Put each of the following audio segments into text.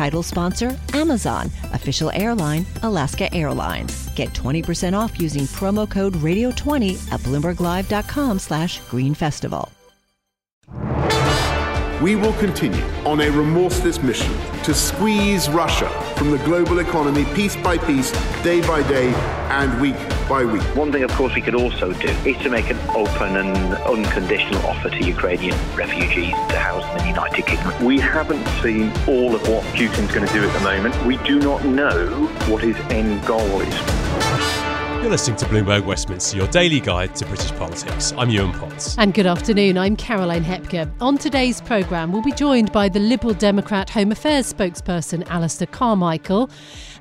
Title sponsor Amazon. Official airline Alaska Airlines. Get 20% off using promo code Radio20 at BloombergLive.com slash Green Festival. We will continue on a remorseless mission to squeeze Russia from the global economy piece by piece, day by day, and week by week. One thing, of course, we could also do is to make an open and unconditional offer to Ukrainian refugees to house them in the United Kingdom. We haven't seen all of what Putin's going to do at the moment. We do not know what his end goal is. You're listening to Bloomberg Westminster, your daily guide to British politics. I'm Yuan Potts. And good afternoon, I'm Caroline Hepker. On today's programme, we'll be joined by the Liberal Democrat Home Affairs spokesperson Alistair Carmichael.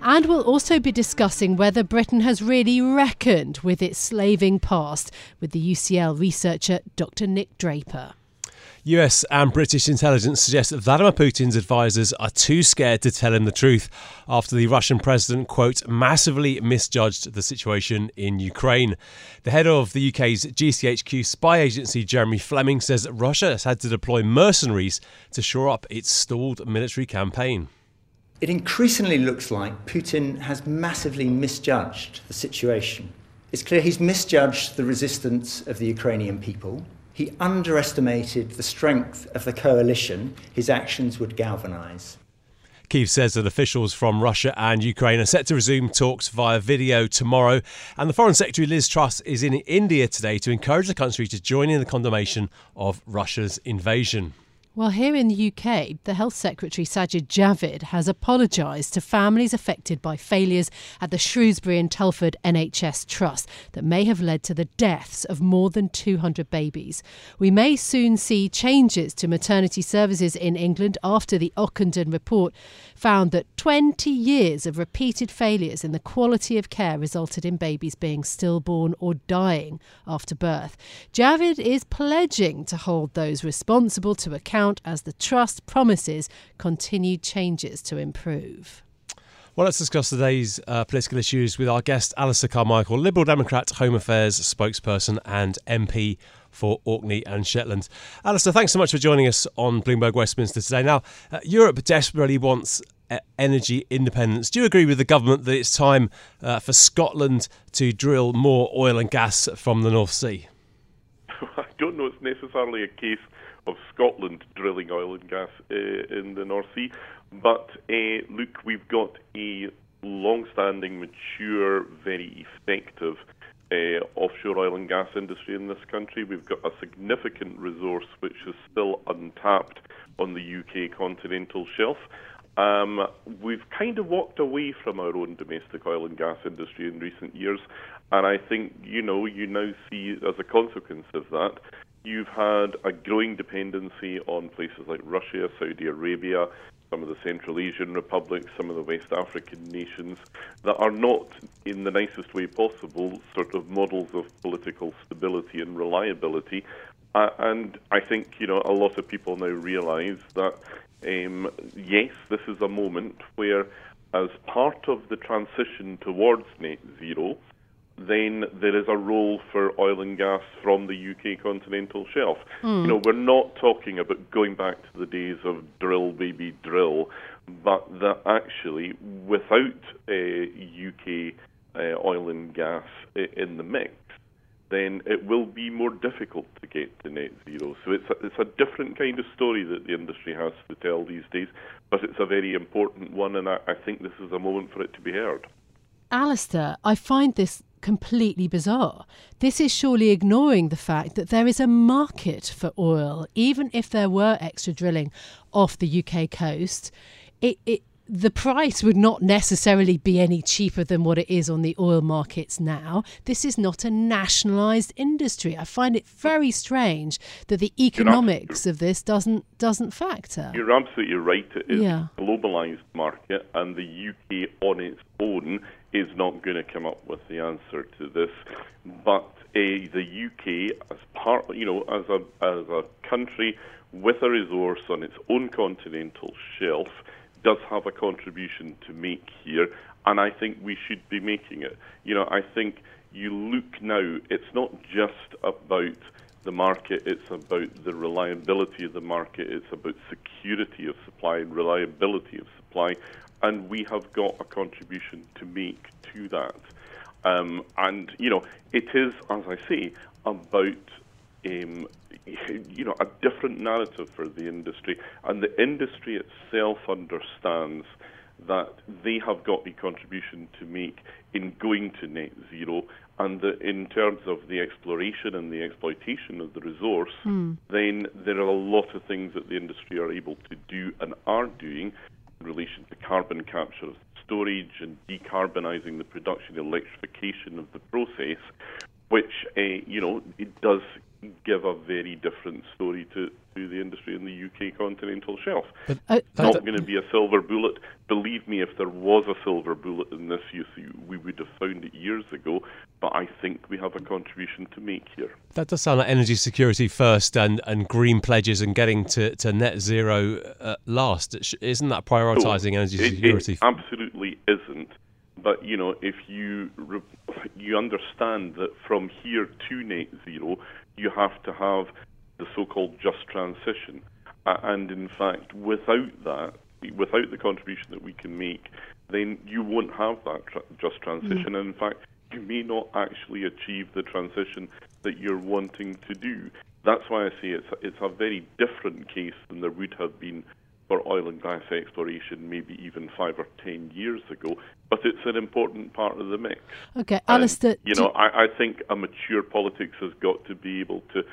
And we'll also be discussing whether Britain has really reckoned with its slaving past with the UCL researcher Dr. Nick Draper. US and British intelligence suggest that Vladimir Putin's advisors are too scared to tell him the truth after the Russian president, quote, massively misjudged the situation in Ukraine. The head of the UK's GCHQ spy agency, Jeremy Fleming, says that Russia has had to deploy mercenaries to shore up its stalled military campaign. It increasingly looks like Putin has massively misjudged the situation. It's clear he's misjudged the resistance of the Ukrainian people he underestimated the strength of the coalition his actions would galvanise. Kiev says that officials from Russia and Ukraine are set to resume talks via video tomorrow. And the Foreign Secretary Liz Truss is in India today to encourage the country to join in the condemnation of Russia's invasion. Well, here in the UK, the Health Secretary Sajid Javid has apologised to families affected by failures at the Shrewsbury and Telford NHS Trust that may have led to the deaths of more than 200 babies. We may soon see changes to maternity services in England after the Ockenden report found that 20 years of repeated failures in the quality of care resulted in babies being stillborn or dying after birth. Javid is pledging to hold those responsible to account as the Trust promises continued changes to improve. Well, let's discuss today's uh, political issues with our guest, Alistair Carmichael, Liberal Democrat Home Affairs spokesperson and MP for Orkney and Shetland. Alistair, thanks so much for joining us on Bloomberg Westminster today. Now, uh, Europe desperately wants uh, energy independence. Do you agree with the government that it's time uh, for Scotland to drill more oil and gas from the North Sea? I don't know it's necessarily a case of Scotland drilling oil and gas uh, in the North Sea, but uh, look, we've got a long standing, mature, very effective uh, offshore oil and gas industry in this country. We've got a significant resource which is still untapped on the UK continental shelf. Um, we've kind of walked away from our own domestic oil and gas industry in recent years, and I think you know you now see as a consequence of that, you've had a growing dependency on places like Russia, Saudi Arabia, some of the Central Asian republics, some of the West African nations that are not, in the nicest way possible, sort of models of political stability and reliability. Uh, and I think you know a lot of people now realise that um, yes, this is a moment where, as part of the transition towards net zero, then there is a role for oil and gas from the UK continental shelf. Mm. You know, we're not talking about going back to the days of drill, baby, drill, but that actually, without uh, UK uh, oil and gas in the mix, then it will be more difficult to get to net zero. So it's a, it's a different kind of story that the industry has to tell these days, but it's a very important one, and I, I think this is a moment for it to be heard. Alistair, I find this completely bizarre. This is surely ignoring the fact that there is a market for oil, even if there were extra drilling off the UK coast. It, it the price would not necessarily be any cheaper than what it is on the oil markets now. This is not a nationalized industry. I find it very strange that the economics of this doesn't doesn't factor. You're absolutely right. It is yeah. a globalized market, and the UK on its own is not going to come up with the answer to this. But uh, the UK, as part, you know, as a as a country with a resource on its own continental shelf does have a contribution to make here, and I think we should be making it. You know, I think you look now, it's not just about the market, it's about the reliability of the market, it's about security of supply and reliability of supply, and we have got a contribution to make to that. Um, and, you know, it is, as I say, about um, you know, a different narrative for the industry, and the industry itself understands that they have got a contribution to make in going to net zero, and that in terms of the exploration and the exploitation of the resource, mm. then there are a lot of things that the industry are able to do and are doing in relation to carbon capture, storage, and decarbonising the production, electrification of the process, which uh, you know it does give a very different story to, to the industry in the UK continental shelf. But, uh, Not going to be a silver bullet. Believe me, if there was a silver bullet in this, you see, we would have found it years ago. But I think we have a contribution to make here. That does sound like energy security first and, and green pledges and getting to, to net zero uh, last. Isn't that prioritising energy security? It absolutely isn't. But you know, if you you understand that from here to net zero, you have to have the so-called just transition. And in fact, without that, without the contribution that we can make, then you won't have that tra- just transition. Mm. And in fact, you may not actually achieve the transition that you're wanting to do. That's why I say it's a, it's a very different case than there would have been for oil and gas exploration maybe even five or ten years ago, but it's an important part of the mix. Okay, Alistair. you know, I, I think a mature politics has got to be able to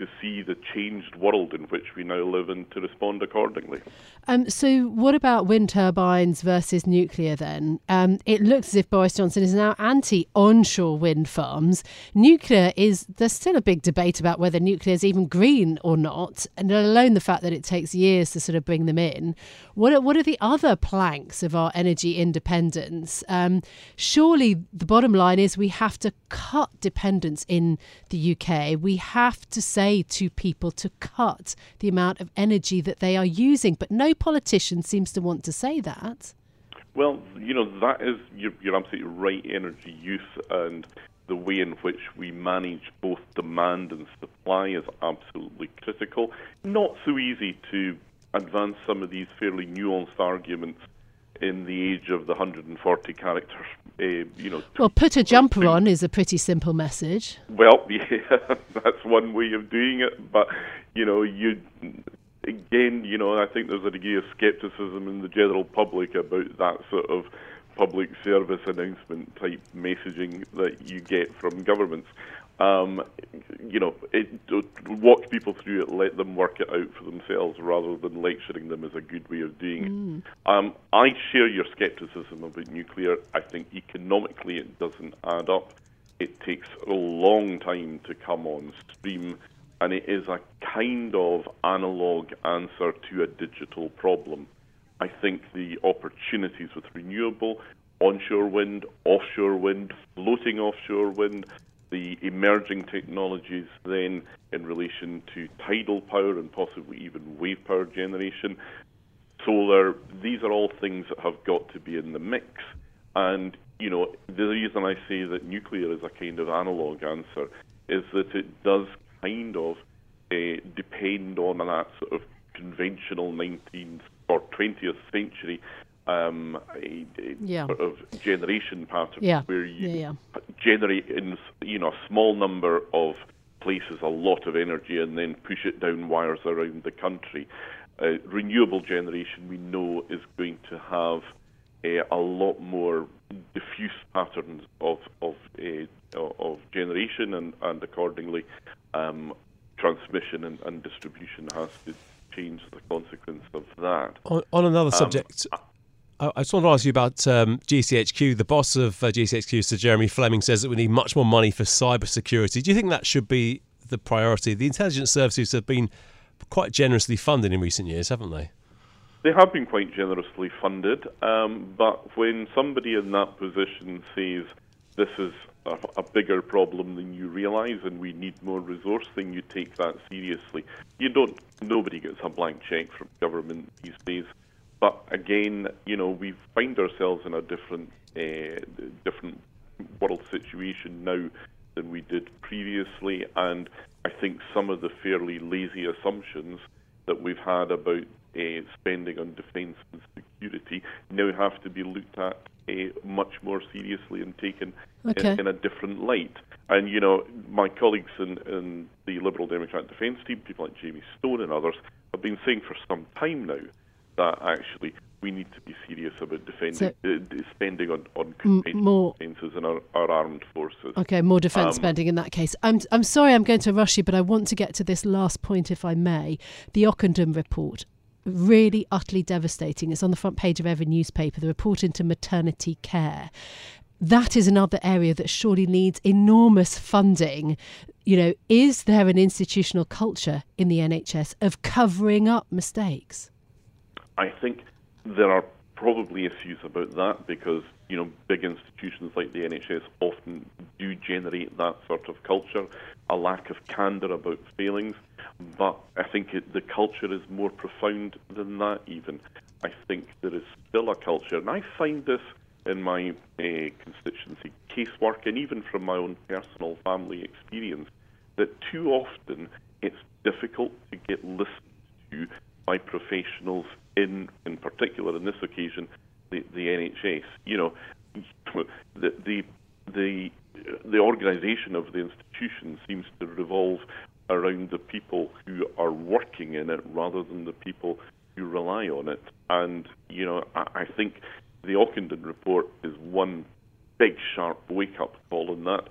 to see the changed world in which we now live and to respond accordingly. Um, so, what about wind turbines versus nuclear then? Um, it looks as if Boris Johnson is now anti onshore wind farms. Nuclear is, there's still a big debate about whether nuclear is even green or not, and let alone the fact that it takes years to sort of bring them in. What are, what are the other planks of our energy independence? Um, surely the bottom line is we have to cut dependence in the UK. We have to say to people to cut the amount of energy that they are using. But no politician seems to want to say that. Well, you know, that is, you're, you're absolutely right, energy use and the way in which we manage both demand and supply is absolutely critical. Not so easy to advance some of these fairly nuanced arguments in the age of the 140 characters. Uh, you know. Well, put a jumper on is a pretty simple message. Well, yeah, that's one way of doing it, but you know, you again, you know, I think there's a degree of skepticism in the general public about that sort of public service announcement type messaging that you get from governments. Um, you know, it, walk people through it, let them work it out for themselves rather than lecturing them is a good way of doing mm. it. Um, I share your skepticism about nuclear. I think economically it doesn't add up. It takes a long time to come on stream, and it is a kind of analog answer to a digital problem. I think the opportunities with renewable, onshore wind, offshore wind, floating offshore wind, the emerging technologies then in relation to tidal power and possibly even wave power generation, solar, these are all things that have got to be in the mix. And, you know, the reason I say that nuclear is a kind of analog answer is that it does kind of uh, depend on that sort of conventional 19th or 20th century um, a, a yeah. sort of generation pattern yeah. where you yeah, generate in you know a small number of places a lot of energy and then push it down wires around the country. Uh, renewable generation we know is going to have a, a lot more diffuse patterns of of uh, of generation and and accordingly um, transmission and, and, distribution has to change the consequence of that. On, on another um, subject. I just want to ask you about um, GCHQ. The boss of uh, GCHQ, Sir Jeremy Fleming, says that we need much more money for cyber security. Do you think that should be the priority? The intelligence services have been quite generously funded in recent years, haven't they? They have been quite generously funded, um, but when somebody in that position says this is a, a bigger problem than you realise and we need more resource, then you take that seriously. You don't. Nobody gets a blank check from government these days. But again, you know, we find ourselves in a different, uh, different world situation now than we did previously, and I think some of the fairly lazy assumptions that we've had about uh, spending on defence and security now have to be looked at uh, much more seriously and taken okay. in, in, a different light. And, you know, my colleagues in, in the Liberal Democrat defence team, people like Jamie Stone and others, have been saying for some time now that actually we need to be serious about defending, so, uh, spending on, on more defences and our, our, armed forces. Okay, more defence um, spending in that case. I'm, I'm sorry I'm going to rush you, but I want to get to this last point, if I may. The Ockenden report. Really utterly devastating. It's on the front page of every newspaper. The report into maternity care that is another area that surely needs enormous funding. You know, is there an institutional culture in the NHS of covering up mistakes? I think there are probably issues about that because you know big institutions like the NHS often do generate that sort of culture, a lack of candour about failings. But I think it, the culture is more profound than that. Even I think there is still a culture, and I find this in my uh, constituency casework, and even from my own personal family experience, that too often it's difficult to get listened to by professionals in, in particular, in this occasion, the, the NHS. You know, the the the the organisation of the institution seems to revolve around the people who are working in it rather than the people who rely on it. And you know, I, I think the Ockenden report is one big sharp wake up call on that,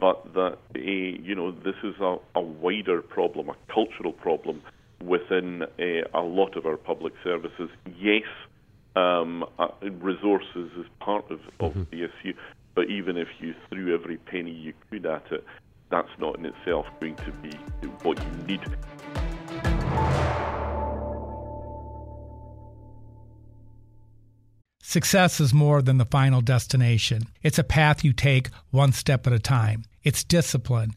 but that uh, you know this is a, a wider problem, a cultural problem within uh, a lot of our public services. Yes, um, uh, resources is part of, of mm-hmm. the issue, but even if you threw every penny you could at it, that's not in itself going to be what you need. Success is more than the final destination. It's a path you take one step at a time. It's discipline,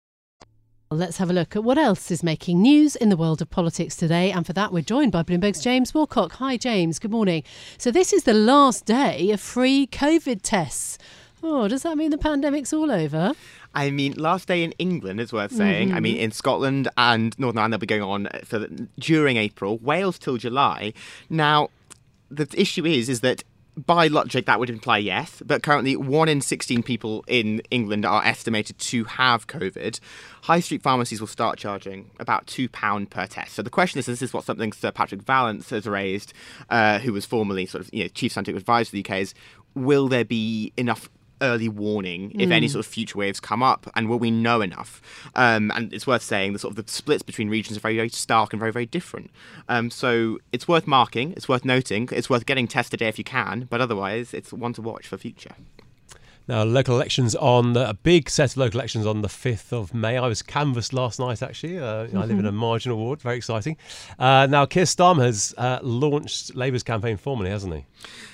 Let's have a look at what else is making news in the world of politics today. And for that, we're joined by Bloomberg's James Wilcock. Hi, James. Good morning. So, this is the last day of free COVID tests. Oh, does that mean the pandemic's all over? I mean, last day in England is worth saying. Mm-hmm. I mean, in Scotland and Northern Ireland, they'll be going on for the, during April. Wales till July. Now, the issue is, is that by logic, that would imply yes, but currently one in 16 people in England are estimated to have COVID. High street pharmacies will start charging about £2 per test. So the question is this is what something Sir Patrick Vallance has raised, uh, who was formerly sort of you know, chief scientific advisor to the UK, is will there be enough early warning if mm. any sort of future waves come up, and will we know enough? Um, and it's worth saying the sort of the splits between regions are very, very stark and very, very different. Um, so it's worth marking, it's worth noting, it's worth getting tested if you can, but otherwise it's one to watch for future. Now, local elections on a big set of local elections on the 5th of May. I was canvassed last night, actually. Uh, mm-hmm. I live in a mm-hmm. marginal ward, very exciting. Uh, now, Keir Starmer has uh, launched Labour's campaign formally, hasn't he?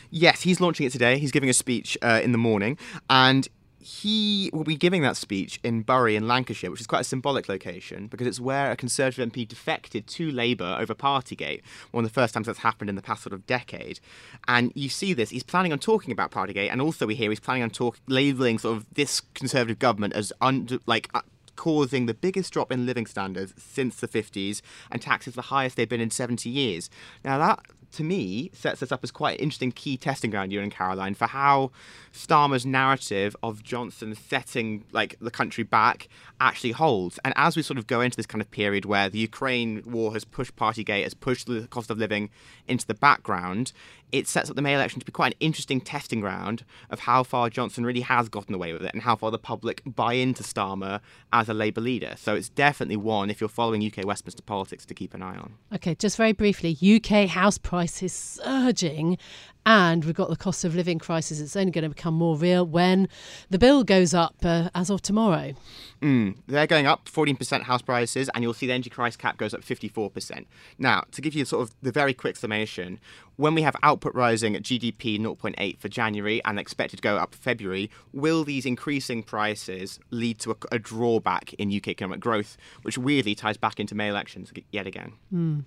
Yes, he's launching it today. He's giving a speech uh, in the morning, and he will be giving that speech in Bury in Lancashire, which is quite a symbolic location because it's where a Conservative MP defected to Labour over Partygate, one of the first times that's happened in the past sort of decade. And you see this, he's planning on talking about Partygate, and also we hear he's planning on talk, labelling sort of this Conservative government as under, like uh, causing the biggest drop in living standards since the 50s and taxes the highest they've been in 70 years. Now, that to me, sets us up as quite an interesting key testing ground, you and Caroline, for how Starmer's narrative of Johnson setting like the country back actually holds. And as we sort of go into this kind of period where the Ukraine war has pushed Partygate, has pushed the cost of living into the background, it sets up the May election to be quite an interesting testing ground of how far Johnson really has gotten away with it and how far the public buy into Starmer as a Labour leader. So it's definitely one, if you're following UK Westminster politics, to keep an eye on. Okay, just very briefly UK house prices surging and we've got the cost of living crisis. It's only going to become more real when the bill goes up uh, as of tomorrow. Mm, they're going up 14% house prices, and you'll see the energy price cap goes up 54%. Now, to give you sort of the very quick summation, when we have output rising at GDP 0.8 for January and expected to go up February, will these increasing prices lead to a, a drawback in UK economic growth, which weirdly ties back into May elections yet again? Mm.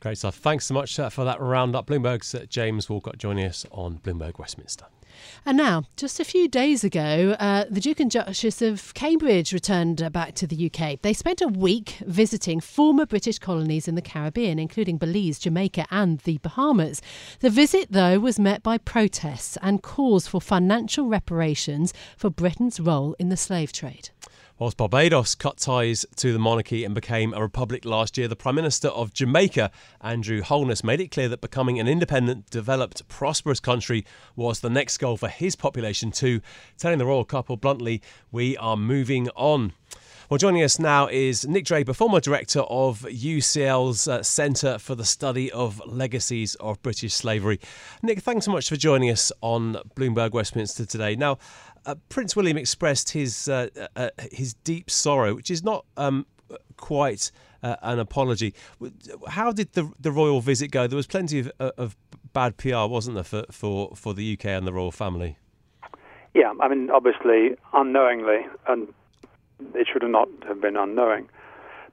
Great stuff. Thanks so much uh, for that roundup. Bloomberg's uh, James Walcott joining us on Bloomberg Westminster. And now, just a few days ago, uh, the Duke and Duchess of Cambridge returned uh, back to the UK. They spent a week visiting former British colonies in the Caribbean, including Belize, Jamaica, and the Bahamas. The visit, though, was met by protests and calls for financial reparations for Britain's role in the slave trade. Whilst Barbados cut ties to the monarchy and became a republic last year, the Prime Minister of Jamaica, Andrew Holness, made it clear that becoming an independent, developed, prosperous country was the next goal for his population too, telling the royal couple bluntly, We are moving on. Well, joining us now is Nick Draper, former director of UCL's uh, Centre for the Study of Legacies of British Slavery. Nick, thanks so much for joining us on Bloomberg Westminster today. Now, uh, Prince William expressed his uh, uh, uh, his deep sorrow, which is not um, quite uh, an apology. How did the the royal visit go? There was plenty of, of bad PR, wasn't there, for, for, for the UK and the royal family? Yeah, I mean, obviously, unknowingly, and it should have not have been unknowing,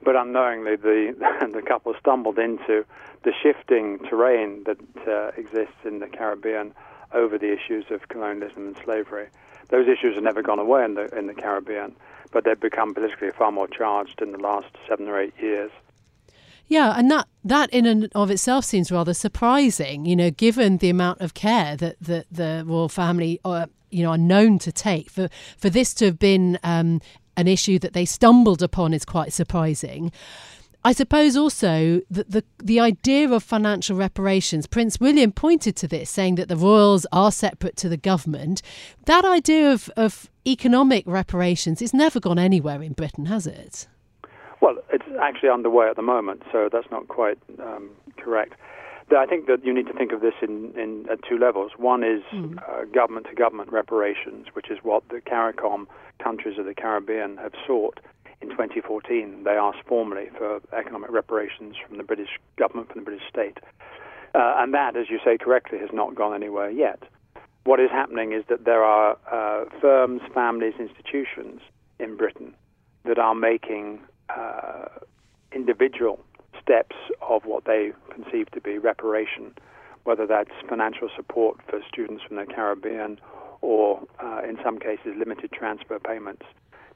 but unknowingly, the the couple stumbled into the shifting terrain that uh, exists in the Caribbean over the issues of colonialism and slavery. Those issues have never gone away in the in the Caribbean, but they've become politically far more charged in the last seven or eight years. Yeah, and that that in and of itself seems rather surprising, you know, given the amount of care that, that the royal family are, uh, you know, are known to take. For for this to have been um, an issue that they stumbled upon is quite surprising. I suppose also that the the idea of financial reparations, Prince William pointed to this, saying that the royals are separate to the government. That idea of, of economic reparations is never gone anywhere in Britain, has it? Well, it's actually underway at the moment, so that's not quite um, correct. I think that you need to think of this in, in at two levels. One is mm. uh, government to government reparations, which is what the CARICOM countries of the Caribbean have sought in 2014, they asked formally for economic reparations from the British government, from the British state. Uh, and that, as you say correctly, has not gone anywhere yet. What is happening is that there are uh, firms, families, institutions in Britain that are making uh, individual steps of what they conceive to be reparation, whether that's financial support for students from the Caribbean or uh, in some cases limited transfer payments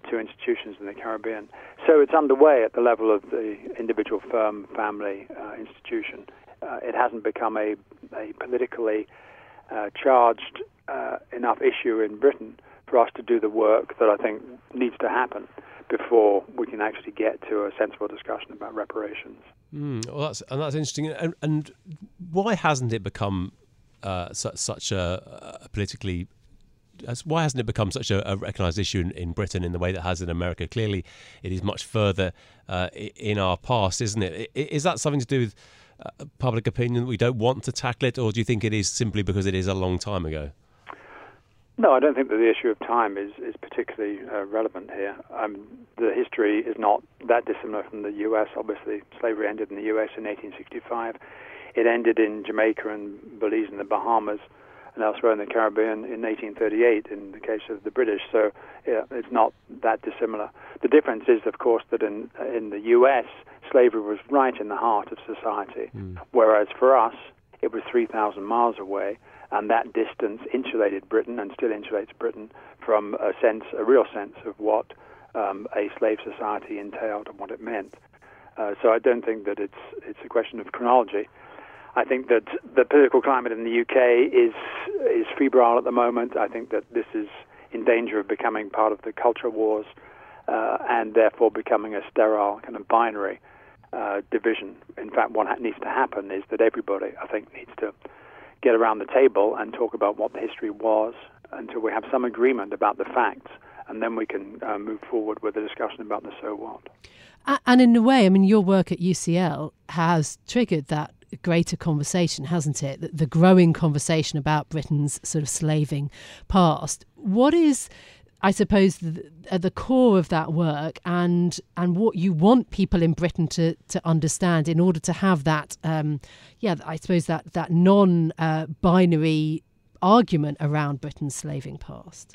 to institutions in the Caribbean. So it's underway at the level of the individual firm, family, uh, institution. Uh, it hasn't become a, a politically uh, charged uh, enough issue in Britain for us to do the work that I think needs to happen before we can actually get to a sensible discussion about reparations. Mm, well, that's and that's interesting. And, and why hasn't it become uh, such, such a, a politically why hasn't it become such a, a recognised issue in, in, Britain in the way that has in America? Clearly, it is much further uh, in our past, isn't it? Is that something to do with uh, public opinion that we don't want to tackle it, or do you think it is simply because it is a long time ago? No, I don't think that the issue of time is, is particularly uh, relevant here. Um, the history is not that dissimilar from the U.S. Obviously, slavery ended in the U.S. in 1865. It ended in Jamaica and Belize and the Bahamas and elsewhere in the Caribbean in 1838 in the case of the British. So yeah, it's not that dissimilar. The difference is, of course, that in, in the U.S., slavery was right in the heart of society, mm. whereas for us, it was 3,000 miles away and that distance insulated Britain and still insulates Britain from a sense, a real sense of what um, a slave society entailed and what it meant. Uh, so I don't think that it's it's a question of chronology. I think that the political climate in the UK is is febrile at the moment. I think that this is in danger of becoming part of the culture wars uh, and therefore becoming a sterile kind of binary uh, division. In fact, what needs to happen is that everybody, I think, needs to get around the table and talk about what the history was until we have some agreement about the facts, and then we can uh, move forward with the discussion about the so what. And in a way, I mean, your work at UCL has triggered that greater conversation, hasn't it? The, the growing conversation about Britain's sort of slaving past. What is I suppose at the core of that work and and what you want people in Britain to to understand in order to have that um, yeah I suppose that that non uh, binary argument around Britain's slaving past.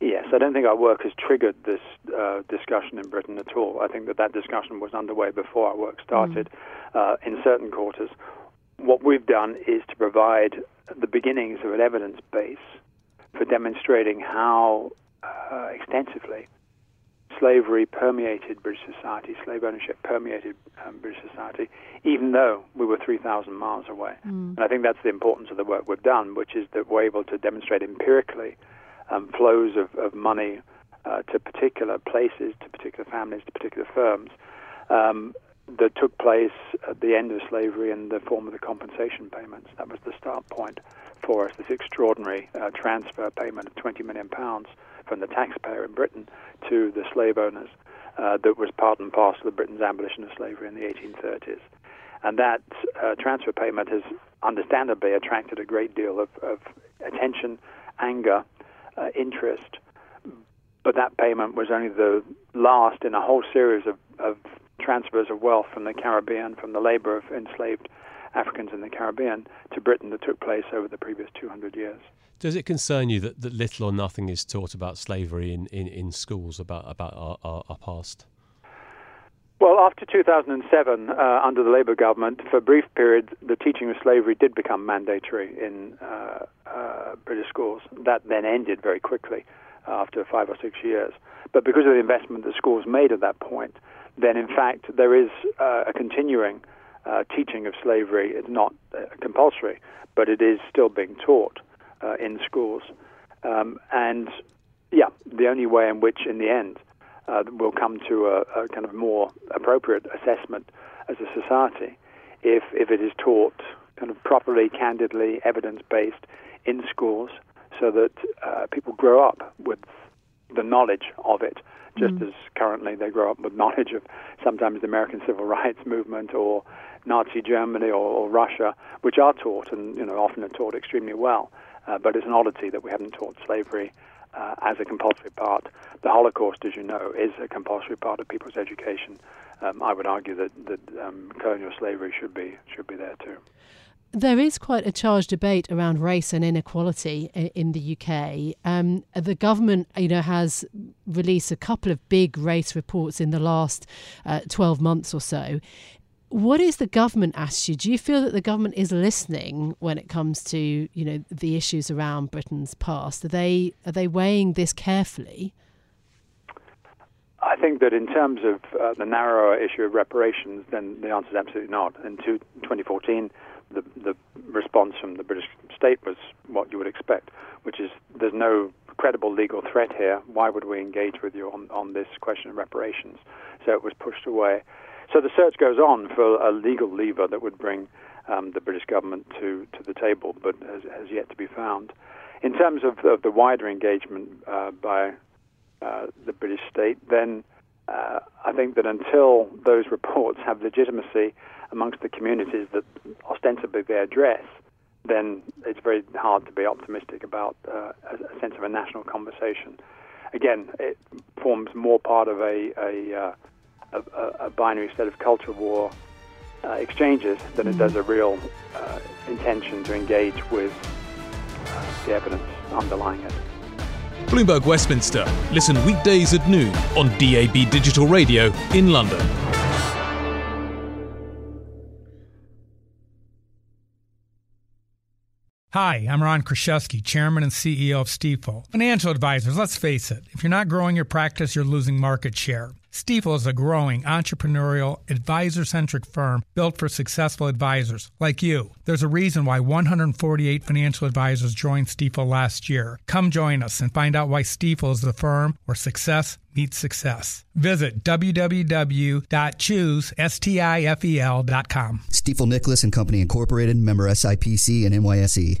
Yes, I don't think our work has triggered this uh, discussion in Britain at all. I think that that discussion was underway before our work started mm. uh, in certain quarters. What we've done is to provide the beginnings of an evidence base for demonstrating how uh, extensively. Slavery permeated British society, slave ownership permeated um, British society, even though we were 3,000 miles away. Mm. And I think that's the importance of the work we've done, which is that we're able to demonstrate empirically um, flows of, of money uh, to particular places, to particular families, to particular firms. Um, that took place at the end of slavery in the form of the compensation payments. That was the start point for us, this extraordinary uh, transfer payment of 20 million pounds from the taxpayer in Britain to the slave owners uh, that was part and parcel of Britain's abolition of slavery in the 1830s. And that uh, transfer payment has understandably attracted a great deal of, of attention, anger, uh, interest. But that payment was only the last in a whole series of, of transfers of wealth from the Caribbean, from the labor of enslaved Africans in the Caribbean to Britain that took place over the previous 200 years. Does it concern you that, that little or nothing is taught about slavery in, in, in schools, about, about our, our, our past? Well, after 2007, uh, under the Labour government, for a brief period, the teaching of slavery did become mandatory in uh, uh, British schools. That then ended very quickly after five or six years. But because of the investment the schools made at that point, then in fact there is uh, a continuing uh, teaching of slavery. It's not uh, compulsory, but it is still being taught uh, in schools. Um, and yeah, the only way in which, in the end, uh, we'll come to a, a, kind of more appropriate assessment as a society if, if it is taught kind of properly, candidly, evidence based in schools so that uh, people grow up with the knowledge of it, just mm. as currently they grow up with knowledge of sometimes the American Civil Rights Movement or Nazi Germany or, or Russia, which are taught and you know often are taught extremely well. Uh, but it's an oddity that we haven't taught slavery uh, as a compulsory part. The Holocaust, as you know, is a compulsory part of people's education. Um, I would argue that, that um, colonial slavery should be should be there too. There is quite a charged debate around race and inequality in the UK. Um, the government, you know, has released a couple of big race reports in the last uh, 12 months or so what is the government attitude? Do you feel that the government is listening when it comes to you know the issues around Britain's past? Are they are they weighing this carefully? I think that in terms of uh, the narrower issue of reparations, then the answer is absolutely not. In 2014, the, the response from the British state was what you would expect, which is there's no credible legal threat here. Why would we engage with you on, on this question of reparations? So it was pushed away. So the search goes on for a legal lever that would bring um, the British government to, to the table, but has, has yet to be found. In terms of, of the wider engagement uh, by uh, the British state, then uh, I think that until those reports have legitimacy amongst the communities that ostensibly they address, then it's very hard to be optimistic about uh, a, sense of a national conversation. Again, it forms more part of a, a, uh, a, a binary set of culture war uh, exchanges than it does a real uh, intention to engage with the evidence underlying it. Bloomberg Westminster. Listen weekdays at noon on DAB Digital Radio in London. Hi, I'm Ron Kruszewski, Chairman and CEO of Stifel. Financial advisors, let's face it, if you're not growing your practice, you're losing market share. Stifel is a growing, entrepreneurial, advisor centric firm built for successful advisors like you. There's a reason why 148 financial advisors joined Stifel last year. Come join us and find out why Stifel is the firm where success meets success. Visit www.choosestifel.com. Stifel Nicolaus and Company Incorporated, member SIPC and NYSE.